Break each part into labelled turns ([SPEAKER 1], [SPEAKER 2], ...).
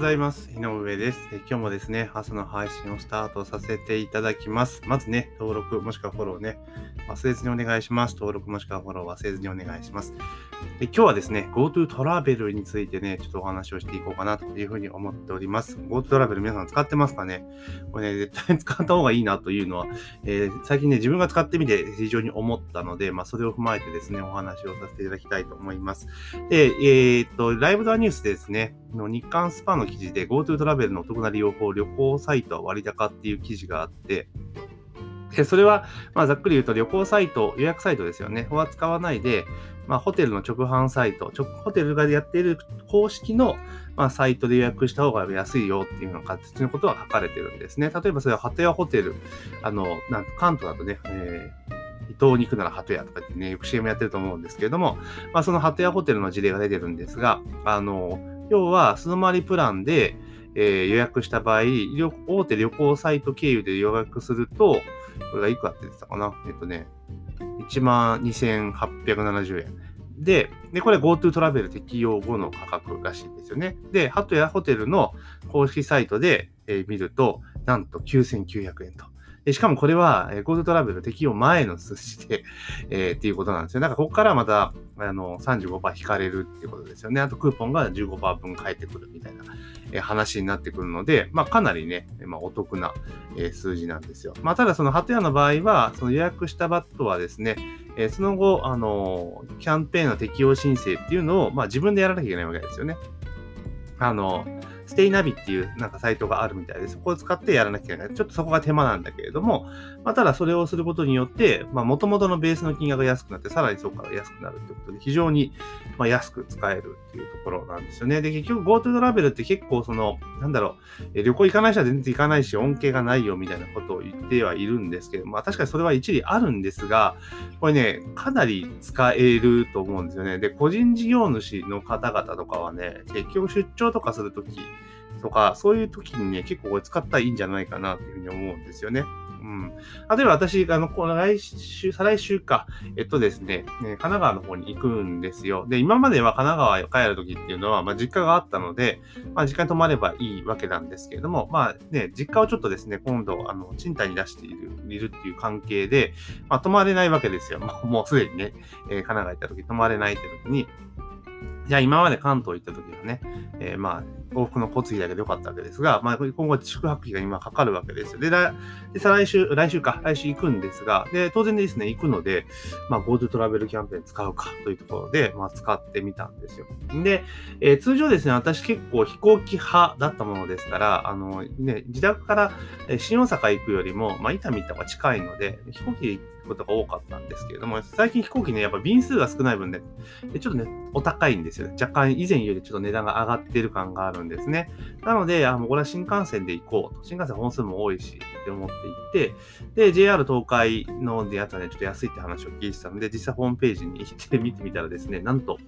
[SPEAKER 1] ございます。井上です。今日もですね、朝の配信をスタートさせていただきます。まずね、登録もしくはフォローね、忘れずにお願いします。登録もしくはフォロー忘れずにお願いします。で今日はですね、GoTo トラベルについてね、ちょっとお話をしていこうかなというふうに思っております。GoTo トラベル皆さん使ってますかね？これね、絶対 使った方がいいなというのは、えー、最近ね、自分が使ってみて非常に思ったので、まあ、それを踏まえてですね、お話をさせていただきたいと思います。で、えー、っと、ライブドアニュースでですね、の日刊スパの記事で GoTo トラベルのお得な利用法、旅行サイトは割高っていう記事があって、でそれは、まあ、ざっくり言うと旅行サイト、予約サイトですよね。は使わないで、まあ、ホテルの直販サイト、ホテルがやっている公式の、まあ、サイトで予約した方が安いよっていうの形のことは書かれてるんですね。例えばそれはハトヤホテル、あの、なんと関東だとね、えー、伊東に行くならハトヤとかってね、よく CM やってると思うんですけれども、まあ、そのハトヤホテルの事例が出てるんですが、あの、要は素泊まりプランで、えー、予約した場合、大手旅行サイト経由で予約すると、これがいくらって言ってたかな？えっとね、12,870円。で、で、これ GoTo トラベル適用後の価格らしいんですよね。で、ハトやホテルの公式サイトで、えー、見ると、なんと9900円と。でしかもこれは、えー、GoTo トラベル適用前の数字で、えー、っていうことなんですよ。なんかここからまた、あの、35%引かれるっていうことですよね。あとクーポンが15%分返ってくるみたいな、え、話になってくるので、まあかなりね、まあお得な、え、数字なんですよ。まあただそのハトヤの場合は、その予約したバットはですね、え、その後、あの、キャンペーンの適用申請っていうのを、まあ自分でやらなきゃいけないわけですよね。あの、ステイナビっていうなんかサイトがあるみたいで、そこを使ってやらなきゃいけない。ちょっとそこが手間なんだけれども、まあ、ただそれをすることによって、まあ、元々のベースの金額が安くなって、さらにそこから安くなるってことで、非常に、ま安く使えるっていうところなんですよね。で、結局 GoTo トラベルって結構その、なんだろう、旅行行かない人は全然行かないし、恩恵がないよみたいなことを言ってはいるんですけど、まあ確かにそれは一理あるんですが、これね、かなり使えると思うんですよね。で、個人事業主の方々とかはね、結局出張とかするとき、とか、そういう時にね、結構これ使ったらいいんじゃないかなというふうに思うんですよね。うん。例えば私、あの、この来週、再来週か、えっとですね、ね神奈川の方に行くんですよ。で、今までは神奈川へ帰る時っていうのは、まあ、実家があったので、まあ、実家に泊まればいいわけなんですけれども、まあね、実家をちょっとですね、今度、あの、賃貸に出している、いるっていう関係で、まあ、泊まれないわけですよ。もう、もうすでにね、えー、神奈川行った時泊まれないって時に、じゃあ今まで関東行った時はね、えー、まあ、往復の交通費だけでよかったわけですが、まあ、今後宿泊費が今かかるわけですよ。で、で再来週、来週か、来週行くんですが、で、当然ですね、行くので、まあ、GoTo トラベルキャンペーン使うかというところで、まあ、使ってみたんですよ。で、えー、通常ですね、私結構飛行機派だったものですから、あの、ね、自宅から新大阪行くよりも、まあ、伊丹行った方が近いので、飛行機で行くことが多かったんですけれども、最近飛行機ね、やっぱ便数が少ない分ね、ちょっとね、お高いんですよね。若干以前よりちょっと値段が上がってる感があるんですね。なので、あもうこれは新幹線で行こうと。新幹線本数も多いしって思って行って、で、JR 東海のやつはね、ちょっと安いって話を聞いてたので、実際ホームページに行って見てみたらですね、なんと、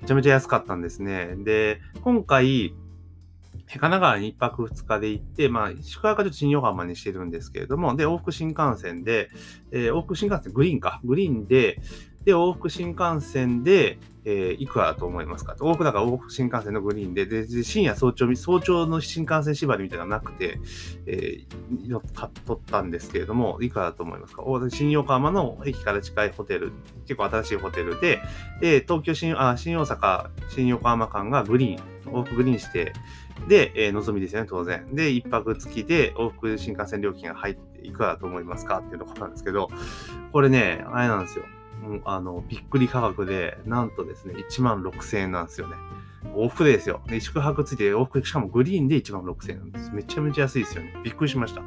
[SPEAKER 1] めちゃめちゃ安かったんですね。で、今回、神奈川に1泊2日で行って、まあ、宿泊はちょっと新横浜にしてるんですけれども、で、往復新幹線で、えー、往復新幹線、グリーンか、グリーンで、で、往復新幹線で、えー、いくらだと思いますか？と往復だから往復新幹線のグリーンで、で、深夜早朝、早朝の新幹線縛りみたいなのがなくて、えー、買っとったんですけれども、いくらだと思いますか？新横浜の駅から近いホテル、結構新しいホテルで、で、東京新、あ、新大阪、新横浜間がグリーン、往復グリーンして、で、えー、望みですよね、当然。で、一泊付きで往復新幹線料金が入っていくらだと思いますか？っていうところなんですけど、これね、あれなんですよ。あの、びっくり価格で、なんとですね、1万6000円なんですよね。往復ですよ。で、宿泊ついて往復、しかもグリーンで1万6000円なんです。めちゃめちゃ安いですよね。びっくりしました。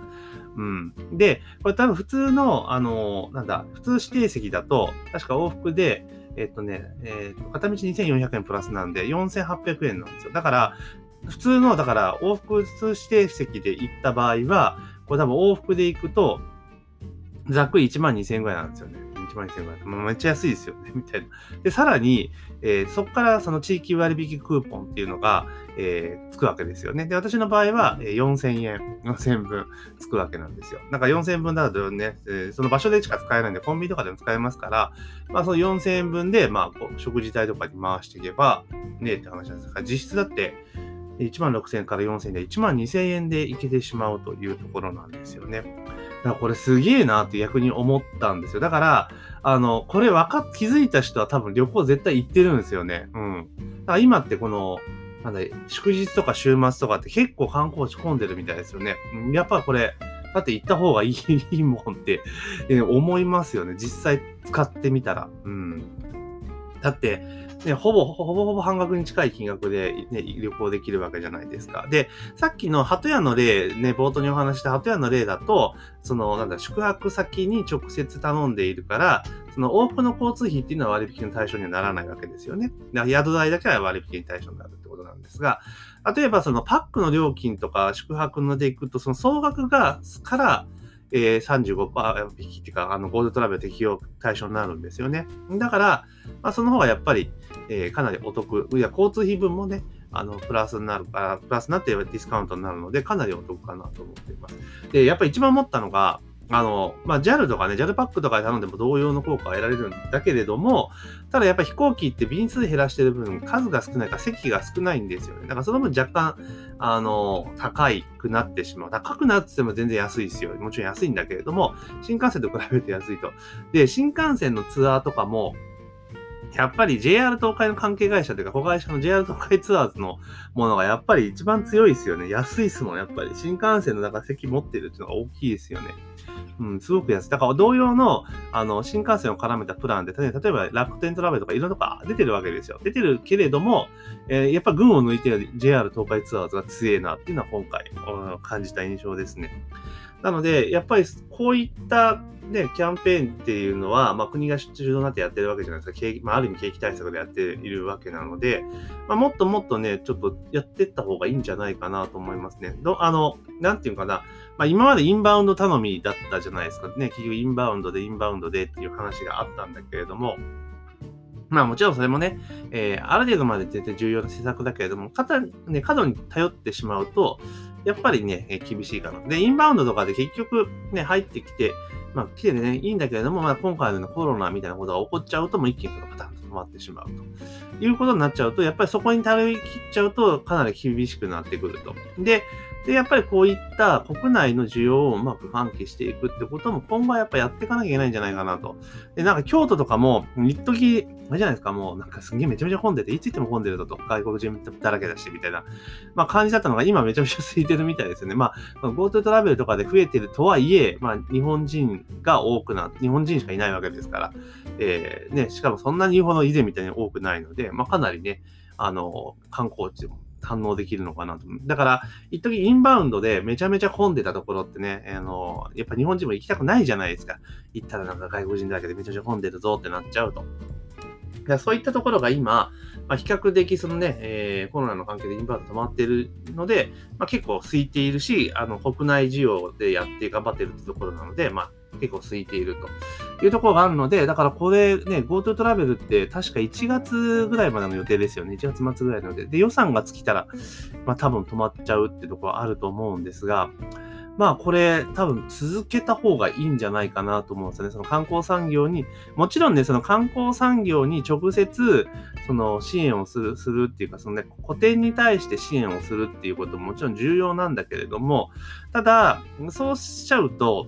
[SPEAKER 1] うん。で、これ多分普通の、あの、なんだ、普通指定席だと、確か往復で、えっとね、えっと、片道2400円プラスなんで、4800円なんですよ。だから、普通の、だから往復普通指定席で行った場合は、これ多分往復で行くと、ざっくり1万2000円ぐらいなんですよね。1万2000円ぐらい。まあ、めっちゃ安いですよね。みたいな。で、さらに、えー、そこからその地域割引クーポンっていうのが、えー、つくわけですよね。で、私の場合は、えー、4000円、4000円分つくわけなんですよ。なんか4000円分だとね、えー、その場所でしか使えないんで、コンビニとかでも使えますから、まあその4000円分で、まあこう、食事代とかに回していけば、ねえって話なんですから、実質だって、1万6000円から4000円で1万2000円で行けてしまうというところなんですよね。だからこれすげえなって逆に思ったんですよ。だから、あの、これ分かっ、気づいた人は多分旅行絶対行ってるんですよね。うん。だから今ってこの、なんだ、祝日とか週末とかって結構観光地混んでるみたいですよね。やっぱこれ、だって行った方がいい もんって、え思いますよね。実際使ってみたら。うん。だって、ね、ほぼ、ほぼほぼ半額に近い金額で、ね、旅行できるわけじゃないですか。で、さっきの鳩屋の例、ね、冒頭にお話した鳩屋の例だと、その、なんだ、宿泊先に直接頼んでいるから、その往復の交通費っていうのは割引の対象にはならないわけですよね。宿代だけは割引に対象になるってことなんですが、例えばそのパックの料金とか宿泊のでいくと、その総額が、から、えー、35%引きっていうか、あの、ゴールドトラベル適用対象になるんですよね。だから、まあ、その方がやっぱり、えー、かなりお得。いや、交通費分もね、あの、プラスになるから、プラスになってディスカウントになるので、かなりお得かなと思っています。で、やっぱり一番思ったのが、あの、まあ、JAL とかね、JAL パックとかで頼んでも同様の効果は得られるんだけれども、ただやっぱ飛行機って便数減らしてる分、数が少ないから席が少ないんですよね。だからその分若干、あの、高くなってしまう。高くなってても全然安いですよ。もちろん安いんだけれども、新幹線と比べて安いと。で、新幹線のツアーとかも、やっぱり JR 東海の関係会社というか、子会社の JR 東海ツアーズのものがやっぱり一番強いですよね。安いっすもん、やっぱり。新幹線の中席持ってるっていうのが大きいですよね。うん、すごく安い。だから同様の、あの、新幹線を絡めたプランで、例えば楽天トラベルとかいろんなとこ出てるわけですよ。出てるけれども、えー、やっぱ群を抜いて JR 東海ツアーズが強いなっていうのは今回、感じた印象ですね。なので、やっぱりこういったね、キャンペーンっていうのは、まあ、国が主導になってやってるわけじゃないですか。景まあ、ある意味景気対策でやっているわけなので、まあ、もっともっとね、ちょっとやっていった方がいいんじゃないかなと思いますね。どあの、なんていうかな、まあ、今までインバウンド頼みだったじゃないですか。ね、結局インバウンドでインバウンドでっていう話があったんだけれども、まあもちろんそれもね、えー、ある程度まで全然重要な施策だけれども、過ね、過度に頼ってしまうと、やっぱりねえ、厳しいかな。で、インバウンドとかで結局ね、入ってきて、まあ、来てね、いいんだけれども、まあ、今回のコロナみたいなことが起こっちゃうと、もう一気にそのパターンと止まってしまうということになっちゃうと、やっぱりそこに頼り切っちゃうと、かなり厳しくなってくると。で、で、やっぱりこういった国内の需要をうまく喚起していくってことも今後はやっぱやっていかなきゃいけないんじゃないかなと。で、なんか京都とかも、一時、あれじゃないですか、もうなんかすげえめちゃめちゃ混んでて、いつ行っても混んでるぞと、外国人だらけだし、みたいな、まあ感じだったのが今めちゃめちゃ空いてるみたいですよね。まあ、GoTo トラベルとかで増えてるとはいえ、まあ日本人が多くな、日本人しかいないわけですから、えー、ね、しかもそんなに日本の以前みたいに多くないので、まあかなりね、あの、観光地も堪能できるのかなと。だから、一時インバウンドでめちゃめちゃ混んでたところってね、あの、やっぱ日本人も行きたくないじゃないですか。行ったらなんか外国人だけでめちゃめちゃ混んでるぞってなっちゃうと。そういったところが今、まあ、比較的そのね、えー、コロナの関係でインバウンド止まってるので、まあ、結構空いているし、あの、国内需要でやって頑張ってるってところなので、まあ、結構空いているというところがあるので、だからこれね、GoTo トラベルって確か1月ぐらいまでの予定ですよね。1月末ぐらいなの予定。で、予算が尽きたら、まあ多分止まっちゃうってところあると思うんですが、まあこれ多分続けた方がいいんじゃないかなと思うんですよね。その観光産業に、もちろんね、その観光産業に直接、その支援をする、するっていうか、そのね、古典に対して支援をするっていうことももちろん重要なんだけれども、ただ、そうしちゃうと、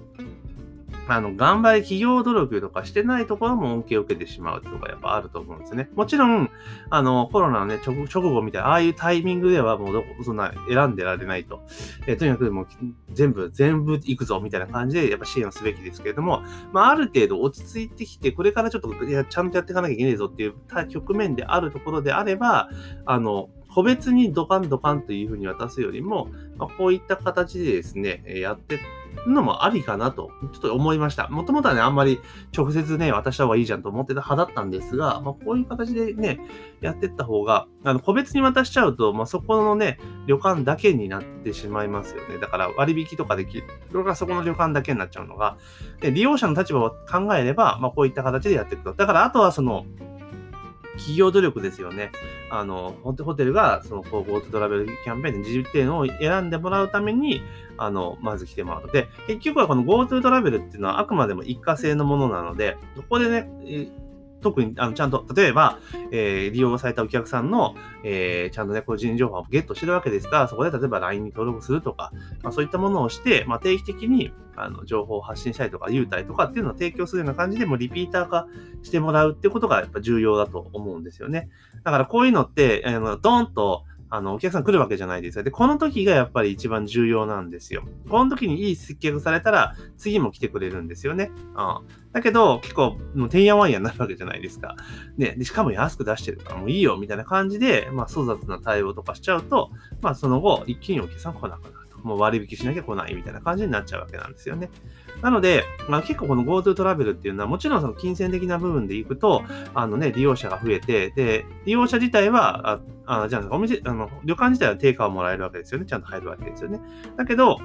[SPEAKER 1] あの、頑張り企業努力とかしてないところも恩恵を受けてしまうっていうのがやっぱあると思うんですね。もちろん、あの、コロナのね、直後みたいな、ああいうタイミングではもうどこ、そんな選んでられないと。えとにかくもう全部、全部行くぞみたいな感じでやっぱ支援をすべきですけれども、まあ、ある程度落ち着いてきて、これからちょっといやちゃんとやっていかなきゃいけないぞっていう局面であるところであれば、あの、個別にドカンドカンというふうに渡すよりも、ま、こういった形でですね、やってのもありかなと、ちょっと思いました。もともとはね、あんまり直接ね、渡した方がいいじゃんと思ってた派だったんですが、まあ、こういう形でね、やってった方が、あの、個別に渡しちゃうと、まあ、そこのね、旅館だけになってしまいますよね。だから割引とかできる。それがそこの旅館だけになっちゃうのが、で利用者の立場を考えれば、まあ、こういった形でやっていくと。だから、あとはその、企業努力ですよね。あの、ホテルが、その、こう、GoTo トラベルキャンペーンで自由点を選んでもらうために、あの、まず来てもらう。で、結局はこの GoTo トラベルっていうのはあくまでも一過性のものなので、そこでね、特に、あの、ちゃんと、例えば、えー、利用されたお客さんの、えー、ちゃんとね、個人情報をゲットしてるわけですから、そこで例えば LINE に登録するとか、まあ、そういったものをして、まあ、定期的に、あの、情報を発信したりとか、優待とかっていうのを提供するような感じで、もリピーター化してもらうってことがやっぱ重要だと思うんですよね。だからこういうのって、あの、ドーンと、あの、お客さん来るわけじゃないですよ。で、この時がやっぱり一番重要なんですよ。この時にいい接客されたら、次も来てくれるんですよね。うん。だけど、結構、もうてんやわんやになるわけじゃないですか。ね。で、しかも安く出してるから、もういいよ、みたいな感じで、まあ、粗雑な対応とかしちゃうと、まあ、その後、一気にお客さん来なくなる。もう割引しなきゃ来ないみたいな感じになっちゃうわけなんですよね。なので、まあ、結構この GoTo トラベルっていうのは、もちろんその金銭的な部分でいくと、あのね、利用者が増えて、で、利用者自体は、ああじゃあ、お店、あの、旅館自体は定価をもらえるわけですよね。ちゃんと入るわけですよね。だけど、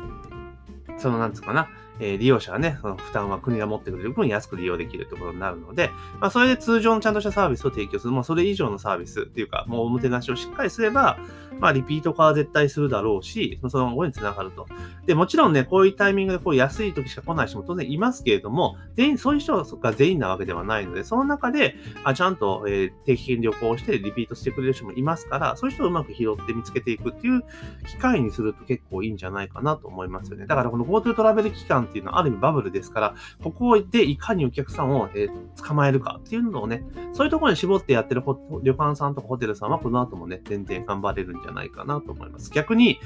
[SPEAKER 1] その、なんつうかな、え、利用者はね、その負担は国が持ってくれる分安く利用できるということになるので、まあ、それで通常のちゃんとしたサービスを提供する、もうそれ以上のサービスっていうか、もうおもてなしをしっかりすれば、まあ、リピート化は絶対するだろうし、その後につながると。で、もちろんね、こういうタイミングでこう安い時しか来ない人も当然いますけれども、全員、そういう人が全員なわけではないので、その中で、あちゃんと、え、定期的に旅行をしてリピートしてくれる人もいますから、そういう人をうまく拾って見つけていくっていう機会にすると結構いいんじゃないかなと思いますよね。だからこの GoTo トラベル期間っていうのはある意味バブルですから、ここでいかにお客さんを、え、捕まえるかっていうのをね、そういうところに絞ってやってる旅館さんとかホテルさんはこの後もね、全然頑張れるんじゃないかなと思います。逆に、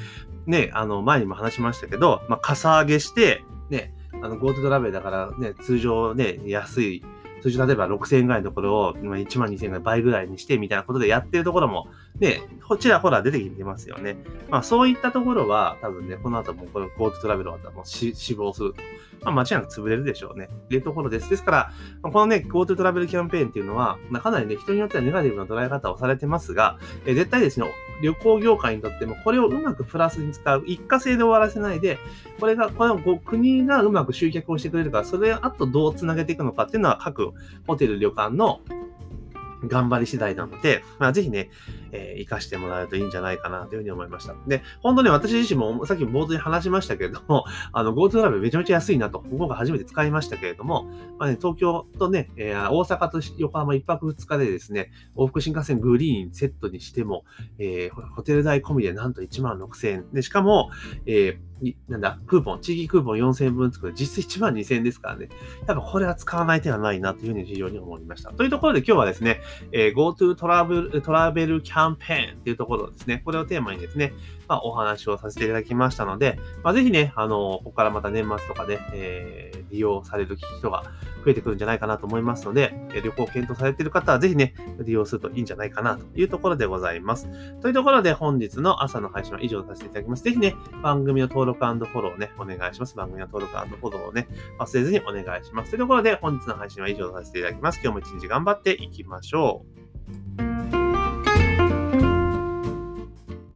[SPEAKER 1] ね、あの、前にも話しましたけど、まあ、かさ上げして、ね、あの、GoTo トラベルだからね、通常ね、安い、通常例えば6000円ぐらいのところを1万2000円ぐらい倍ぐらいにしてみたいなことでやってるところもね、こちらほら出てきてますよね。まあそういったところは多分ね、この後もこの GoTo トラベルはもう死亡する。まあ間違いなく潰れるでしょうね。っていうところです。ですから、このね、GoTo トラベルキャンペーンっていうのは、かなりね、人によってはネガティブな捉え方をされてますが、え絶対ですね、旅行業界にとってもこれをうまくプラスに使う、一過性で終わらせないで、これが、これを国がうまく集客をしてくれるから、それをあとどう繋げていくのかっていうのは各ホテル、旅館の頑張り次第なので、まあ、ぜひね、えー、活かしてもらえるといいんじゃないかなというふうに思いました。で、本当ね、私自身もさっき冒頭に話しましたけれども、あの、GoTo トラベルめちゃめちゃ安いなと、僕が初めて使いましたけれども、まあね、東京とね、えー、大阪と横浜1泊2日でですね、往復新幹線グリーンセットにしても、えー、ホテル代込みでなんと1万6000円。で、しかも、えー、なんだ、クーポン、地域クーポン4000円分作る、実質1万2000円ですからね。やっぱこれは使わない手はないなというふうに非常に思いました。というところで今日はですね、えー、GoTo トラベル、トラベルキャンペーンっていうところですね、これをテーマにですね、まあ、お話をさせていただきましたので、まあ、ぜひね、あの、ここからまた年末とかで、えー、利用される人が増えてくるんじゃないかなと思いますので、旅行を検討されている方はぜひね、利用するといいんじゃないかなというところでございます。というところで本日の朝の配信は以上させていただきます。ぜひね、番組の登録フォローをね、お願いします。番組の登録フォローをね、忘れずにお願いします。というところで本日の配信は以上させていただきます。今日も一日頑張っていきましょう。